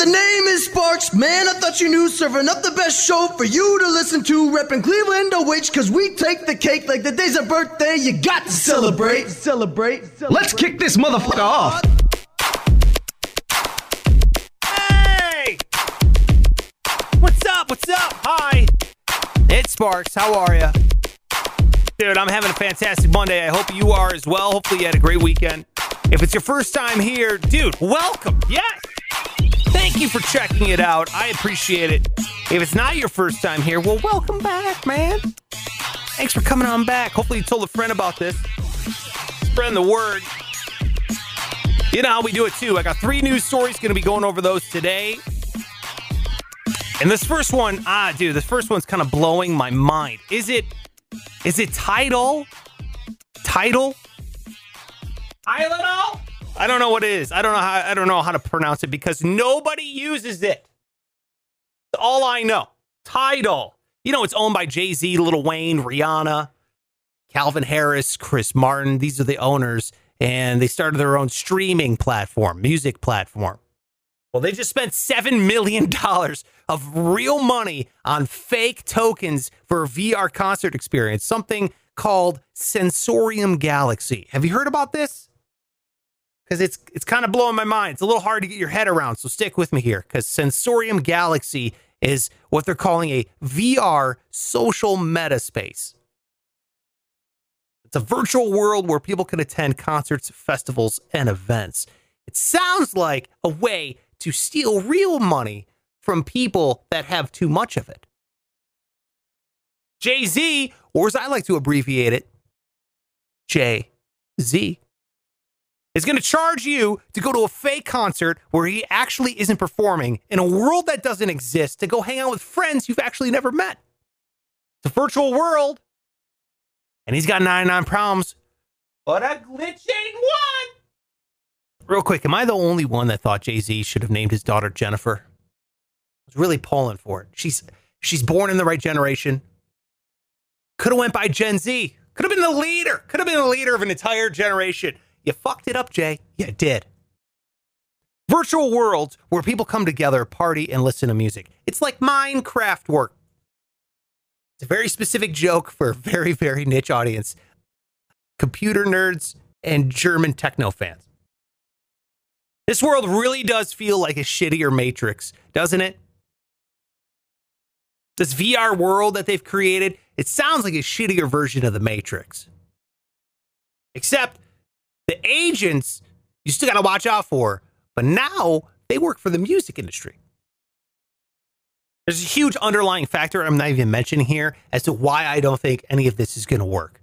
The name is Sparks, man. I thought you knew. Serving up the best show for you to listen to. Reppin' Cleveland, OH, cause we take the cake like the day's a birthday. You got to celebrate, celebrate, celebrate. Let's kick this motherfucker off. Hey! What's up? What's up? Hi. It's Sparks. How are you? Dude, I'm having a fantastic Monday. I hope you are as well. Hopefully, you had a great weekend. If it's your first time here, dude, welcome. Yes. Thank you for checking it out. I appreciate it. If it's not your first time here, well, welcome back, man. Thanks for coming on back. Hopefully, you told a friend about this. Spread the word. You know how we do it too. I got three news stories, going to be going over those today. And this first one, ah, dude, this first one's kind of blowing my mind. Is it, is it Tidal? Tidal? Tylenol? I don't know what it is. I don't know how I don't know how to pronounce it because nobody uses it. All I know. Tidal. You know, it's owned by Jay Z, Lil Wayne, Rihanna, Calvin Harris, Chris Martin. These are the owners, and they started their own streaming platform, music platform. Well, they just spent $7 million of real money on fake tokens for a VR concert experience, something called Sensorium Galaxy. Have you heard about this? Because it's it's kind of blowing my mind. It's a little hard to get your head around, so stick with me here. Because Sensorium Galaxy is what they're calling a VR social meta space. It's a virtual world where people can attend concerts, festivals, and events. It sounds like a way to steal real money from people that have too much of it. Jay Z, or as I like to abbreviate it, Jay Z, is going to charge you to go to a fake concert where he actually isn't performing in a world that doesn't exist to go hang out with friends you've actually never met. It's a virtual world, and he's got 99 problems, but a glitch ain't one. Real quick, am I the only one that thought Jay Z should have named his daughter Jennifer? I was really pulling for it. She's she's born in the right generation. Could have went by Gen Z. Could have been the leader. Could have been the leader of an entire generation. You fucked it up, Jay. You did. Virtual worlds where people come together, party, and listen to music. It's like Minecraft work. It's a very specific joke for a very, very niche audience computer nerds and German techno fans. This world really does feel like a shittier Matrix, doesn't it? This VR world that they've created, it sounds like a shittier version of the Matrix. Except the agents, you still got to watch out for, but now they work for the music industry. There's a huge underlying factor I'm not even mentioning here as to why I don't think any of this is going to work.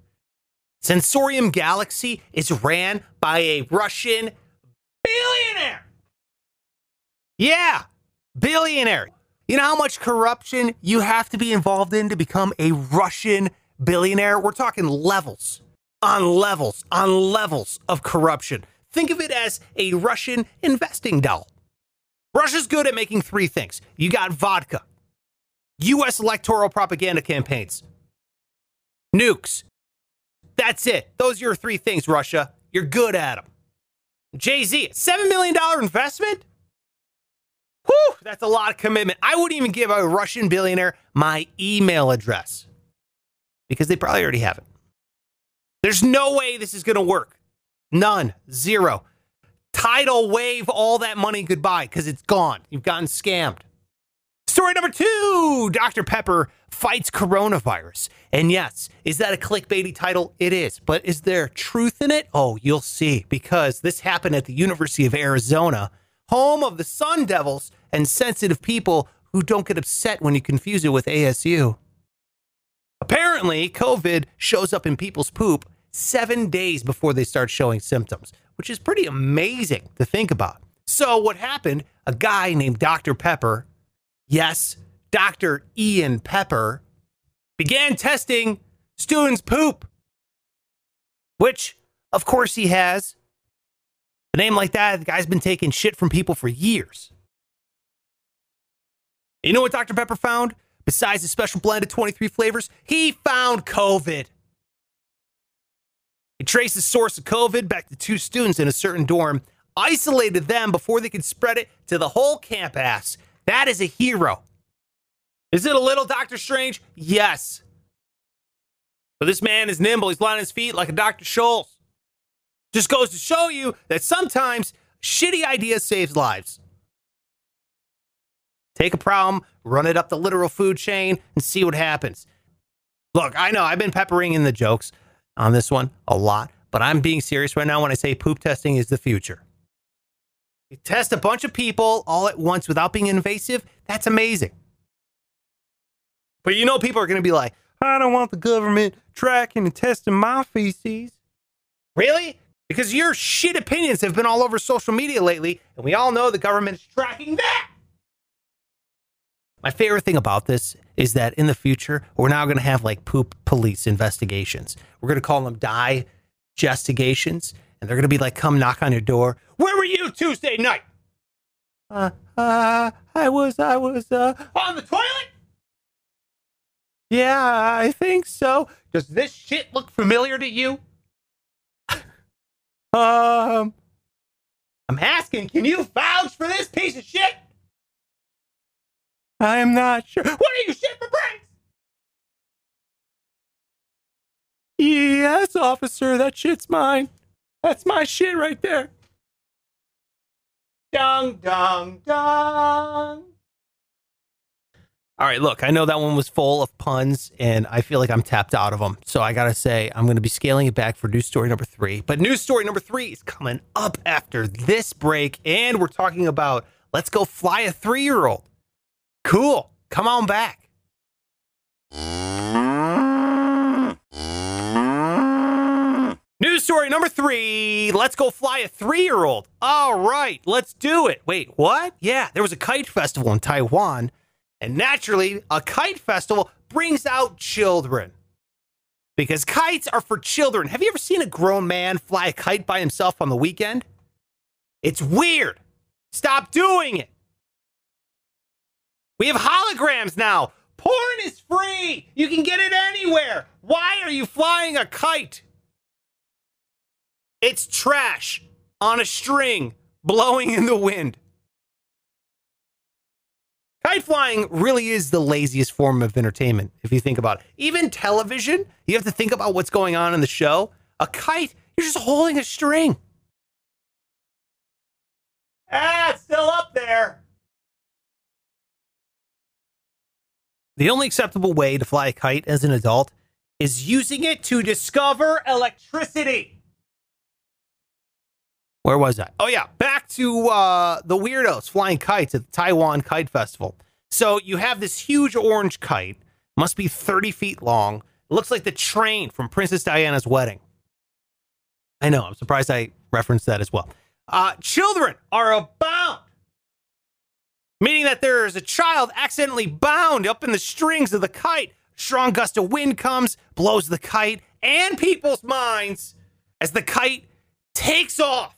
Sensorium Galaxy is ran by a Russian billionaire. Yeah, billionaire. You know how much corruption you have to be involved in to become a Russian billionaire? We're talking levels on levels on levels of corruption. Think of it as a Russian investing doll. Russia's good at making three things you got vodka, US electoral propaganda campaigns, nukes. That's it. Those are your three things, Russia. You're good at them. Jay Z, $7 million investment? Whew, that's a lot of commitment. I wouldn't even give a Russian billionaire my email address because they probably already have it. There's no way this is going to work. None. Zero. Tidal wave all that money goodbye because it's gone. You've gotten scammed. Story number two Dr. Pepper fights coronavirus. And yes, is that a clickbaity title? It is. But is there truth in it? Oh, you'll see. Because this happened at the University of Arizona, home of the Sun Devils and sensitive people who don't get upset when you confuse it with ASU. Apparently, COVID shows up in people's poop seven days before they start showing symptoms, which is pretty amazing to think about. So, what happened? A guy named Dr. Pepper, yes, Dr. Ian Pepper, began testing students' poop, which, of course, he has. A name like that, the guy's been taking shit from people for years. You know what Dr. Pepper found? Besides the special blend of 23 flavors, he found COVID. He traced the source of COVID back to two students in a certain dorm isolated them before they could spread it to the whole campus. That is a hero. Is it a little Doctor Strange? Yes. But this man is nimble. He's light on his feet like a Dr. Scholl's. Just goes to show you that sometimes shitty ideas saves lives. Take a problem, run it up the literal food chain, and see what happens. Look, I know I've been peppering in the jokes on this one a lot, but I'm being serious right now when I say poop testing is the future. You test a bunch of people all at once without being invasive, that's amazing. But you know, people are going to be like, I don't want the government tracking and testing my feces. Really? Because your shit opinions have been all over social media lately, and we all know the government is tracking that. My favorite thing about this is that in the future, we're now going to have like poop police investigations. We're going to call them die and they're going to be like, come knock on your door. Where were you Tuesday night? Uh, uh, I was, I was, uh, on the toilet? Yeah, I think so. Does this shit look familiar to you? um, I'm asking, can you vouch for this piece of shit? I am not sure. What are you, shit for brains? Yes, officer, that shit's mine. That's my shit right there. Dong, dong, dong. All right, look, I know that one was full of puns, and I feel like I'm tapped out of them. So I gotta say, I'm gonna be scaling it back for news story number three. But news story number three is coming up after this break, and we're talking about let's go fly a three year old. Cool, come on back. News story number three. Let's go fly a three year old. All right, let's do it. Wait, what? Yeah, there was a kite festival in Taiwan and naturally, a kite festival brings out children. Because kites are for children. Have you ever seen a grown man fly a kite by himself on the weekend? It's weird. Stop doing it. We have holograms now. Porn is free. You can get it anywhere. Why are you flying a kite? It's trash on a string blowing in the wind. Kite flying really is the laziest form of entertainment, if you think about it. Even television, you have to think about what's going on in the show. A kite, you're just holding a string. Ah, it's still up there. The only acceptable way to fly a kite as an adult is using it to discover electricity. Where was I? Oh, yeah. Back to uh, the weirdos flying kites at the Taiwan Kite Festival. So you have this huge orange kite, must be 30 feet long. It looks like the train from Princess Diana's wedding. I know. I'm surprised I referenced that as well. Uh, children are abound, meaning that there is a child accidentally bound up in the strings of the kite. Strong gust of wind comes, blows the kite and people's minds as the kite takes off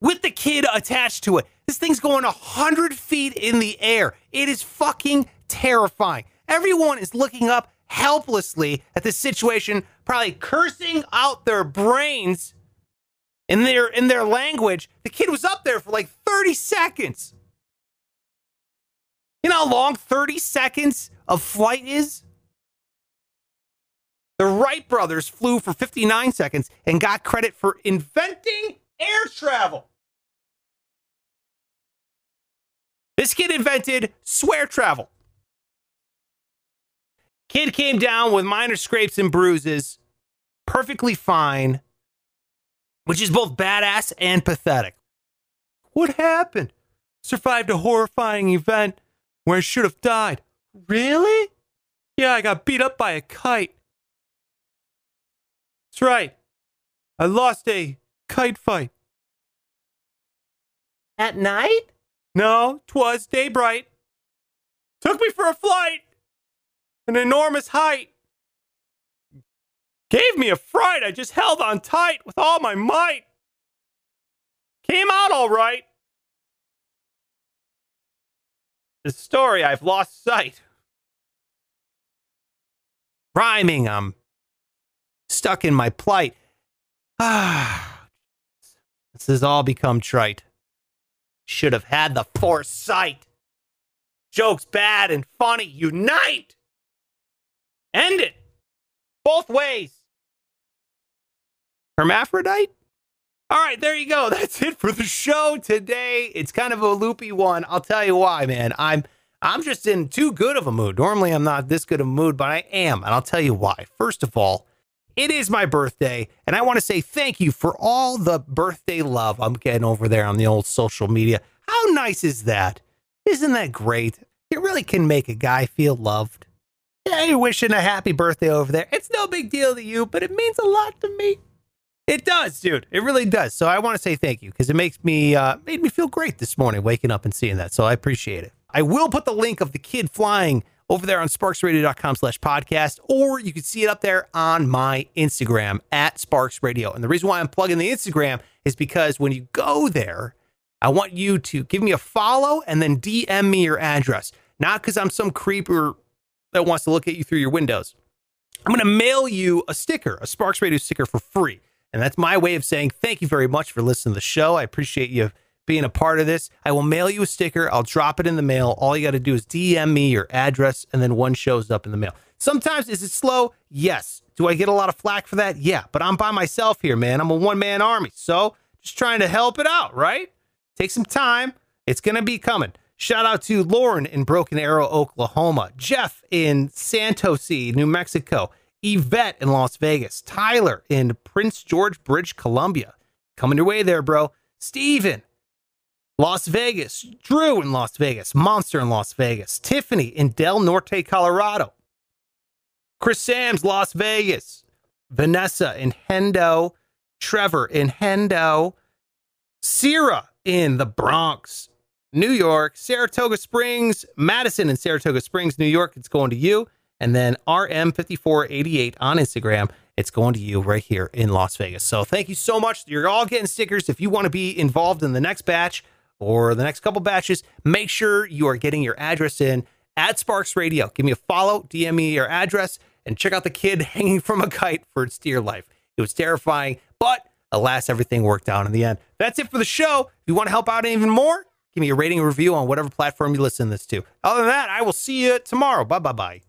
with the kid attached to it. This thing's going 100 feet in the air. It is fucking terrifying. Everyone is looking up helplessly at this situation, probably cursing out their brains in their in their language. The kid was up there for like 30 seconds. You know how long 30 seconds of flight is? The Wright brothers flew for 59 seconds and got credit for inventing air travel. This kid invented swear travel. Kid came down with minor scrapes and bruises, perfectly fine, which is both badass and pathetic. What happened? Survived a horrifying event where I should have died. Really? Yeah, I got beat up by a kite. That's right. I lost a kite fight. At night? No, 'twas daybright. Took me for a flight. An enormous height. Gave me a fright. I just held on tight with all my might. Came out all right. The story I've lost sight. Rhyming, I'm stuck in my plight. Ah. This has all become trite. Should have had the foresight. Jokes bad and funny. Unite. End it. Both ways. Hermaphrodite? All right, there you go. That's it for the show today. It's kind of a loopy one. I'll tell you why, man. I'm I'm just in too good of a mood. Normally I'm not this good of a mood, but I am, and I'll tell you why. First of all, it is my birthday, and I want to say thank you for all the birthday love I'm getting over there on the old social media. How nice is that? Isn't that great? It really can make a guy feel loved. Yeah, you're wishing a happy birthday over there. It's no big deal to you, but it means a lot to me. It does, dude. It really does. So I want to say thank you because it makes me uh, made me feel great this morning waking up and seeing that. So I appreciate it. I will put the link of the kid flying over there on sparksradio.com slash podcast, or you can see it up there on my Instagram at Sparks Radio. And the reason why I'm plugging the Instagram is because when you go there, I want you to give me a follow and then DM me your address. Not because I'm some creeper that wants to look at you through your windows. I'm going to mail you a sticker, a Sparks Radio sticker for free. And that's my way of saying thank you very much for listening to the show. I appreciate you being a part of this. I will mail you a sticker. I'll drop it in the mail. All you got to do is DM me your address, and then one shows up in the mail. Sometimes is it slow? Yes. Do I get a lot of flack for that? Yeah. But I'm by myself here, man. I'm a one man army. So just trying to help it out, right? Take some time. It's going to be coming. Shout out to Lauren in Broken Arrow, Oklahoma, Jeff in Santosy, New Mexico, Yvette in Las Vegas, Tyler in Prince George British Columbia. Coming your way there, bro. Steven, Las Vegas, Drew in Las Vegas, Monster in Las Vegas, Tiffany in Del Norte, Colorado, Chris Sams, Las Vegas, Vanessa in Hendo, Trevor in Hendo, Sierra in the Bronx, New York, Saratoga Springs, Madison in Saratoga Springs, New York. It's going to you. And then RM5488 on Instagram. It's going to you right here in Las Vegas. So thank you so much. You're all getting stickers. If you want to be involved in the next batch or the next couple batches, make sure you are getting your address in at Sparks Radio. Give me a follow, DM me your address, and check out the kid hanging from a kite for its dear life. It was terrifying, but alas, everything worked out in the end. That's it for the show. If you want to help out even more, give me a rating and review on whatever platform you listen this to. Other than that, I will see you tomorrow. Bye bye bye.